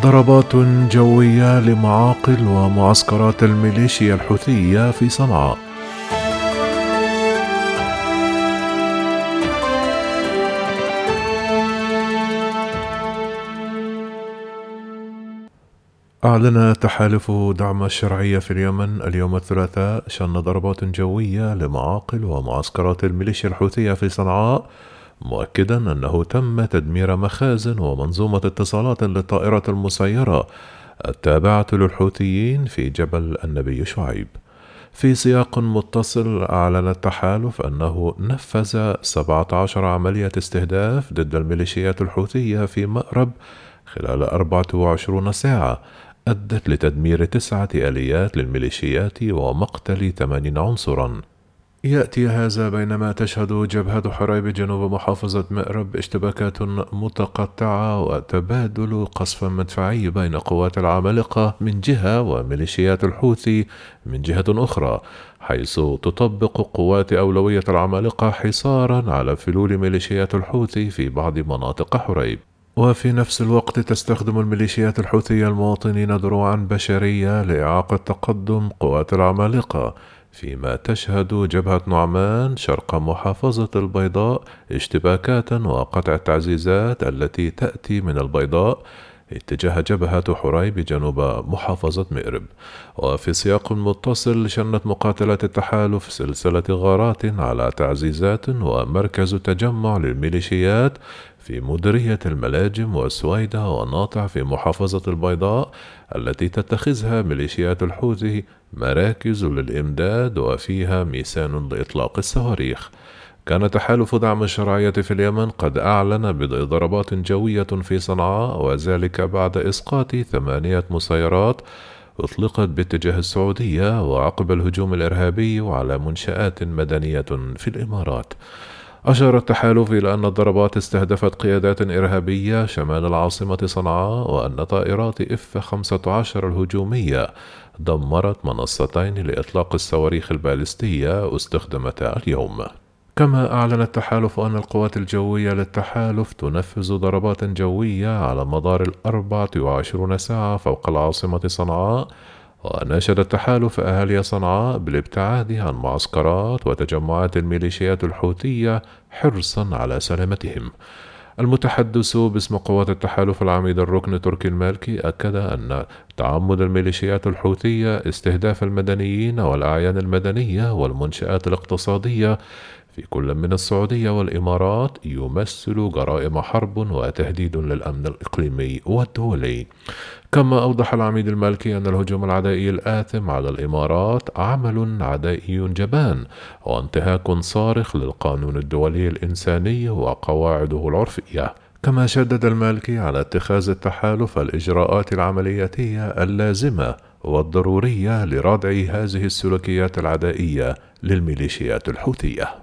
ضربات جوية لمعاقل ومعسكرات الميليشيا الحوثية في صنعاء. أعلن تحالف دعم الشرعية في اليمن اليوم الثلاثاء شن ضربات جوية لمعاقل ومعسكرات الميليشيا الحوثية في صنعاء. مؤكدا أنه تم تدمير مخازن ومنظومة اتصالات للطائرة المسيرة التابعة للحوثيين في جبل النبي شعيب. في سياق متصل أعلن التحالف أنه نفذ 17 عملية استهداف ضد الميليشيات الحوثية في مأرب خلال 24 ساعة أدت لتدمير تسعة آليات للميليشيات ومقتل 80 عنصرًا. يأتي هذا بينما تشهد جبهة حريب جنوب محافظة مأرب اشتباكات متقطعة وتبادل قصف مدفعي بين قوات العمالقة من جهة وميليشيات الحوثي من جهة أخرى حيث تطبق قوات أولوية العمالقة حصارا على فلول ميليشيات الحوثي في بعض مناطق حريب. وفي نفس الوقت تستخدم الميليشيات الحوثية المواطنين دروعا بشرية لإعاقة تقدم قوات العمالقة فيما تشهد جبهة نعمان شرق محافظة البيضاء اشتباكات وقطع التعزيزات التي تأتي من البيضاء اتجاه جبهة حريب جنوب محافظة مئرب. وفي سياق متصل شنت مقاتلات التحالف سلسلة غارات على تعزيزات ومركز تجمع للميليشيات في مديرية الملاجم والسويدة وناطع في محافظة البيضاء التي تتخذها ميليشيات الحوثي مراكز للإمداد وفيها ميسان لإطلاق الصواريخ. كان تحالف دعم الشرعية في اليمن قد أعلن بدء ضربات جوية في صنعاء وذلك بعد إسقاط ثمانية مسيرات أطلقت باتجاه السعودية وعقب الهجوم الإرهابي على منشآت مدنية في الإمارات. أشار التحالف إلى أن الضربات استهدفت قيادات إرهابية شمال العاصمة صنعاء وأن طائرات إف 15 الهجومية دمرت منصتين لإطلاق الصواريخ البالستية استخدمتا اليوم. كما أعلن التحالف أن القوات الجوية للتحالف تنفذ ضربات جوية على مدار الأربعة وعشرون ساعة فوق العاصمة صنعاء وناشد التحالف أهالي صنعاء بالابتعاد عن معسكرات وتجمعات الميليشيات الحوثية حرصا على سلامتهم. المتحدث باسم قوات التحالف العميد الركن تركي المالكي أكد أن تعمد الميليشيات الحوثية استهداف المدنيين والأعيان المدنية والمنشآت الاقتصادية في كل من السعودية والإمارات يمثل جرائم حرب وتهديد للأمن الإقليمي والدولي. كما أوضح العميد المالكي أن الهجوم العدائي الآثم على الإمارات عمل عدائي جبان وانتهاك صارخ للقانون الدولي الإنساني وقواعده العرفية. كما شدد المالكي على اتخاذ التحالف الإجراءات العملياتية اللازمة والضرورية لردع هذه السلوكيات العدائية للميليشيات الحوثية.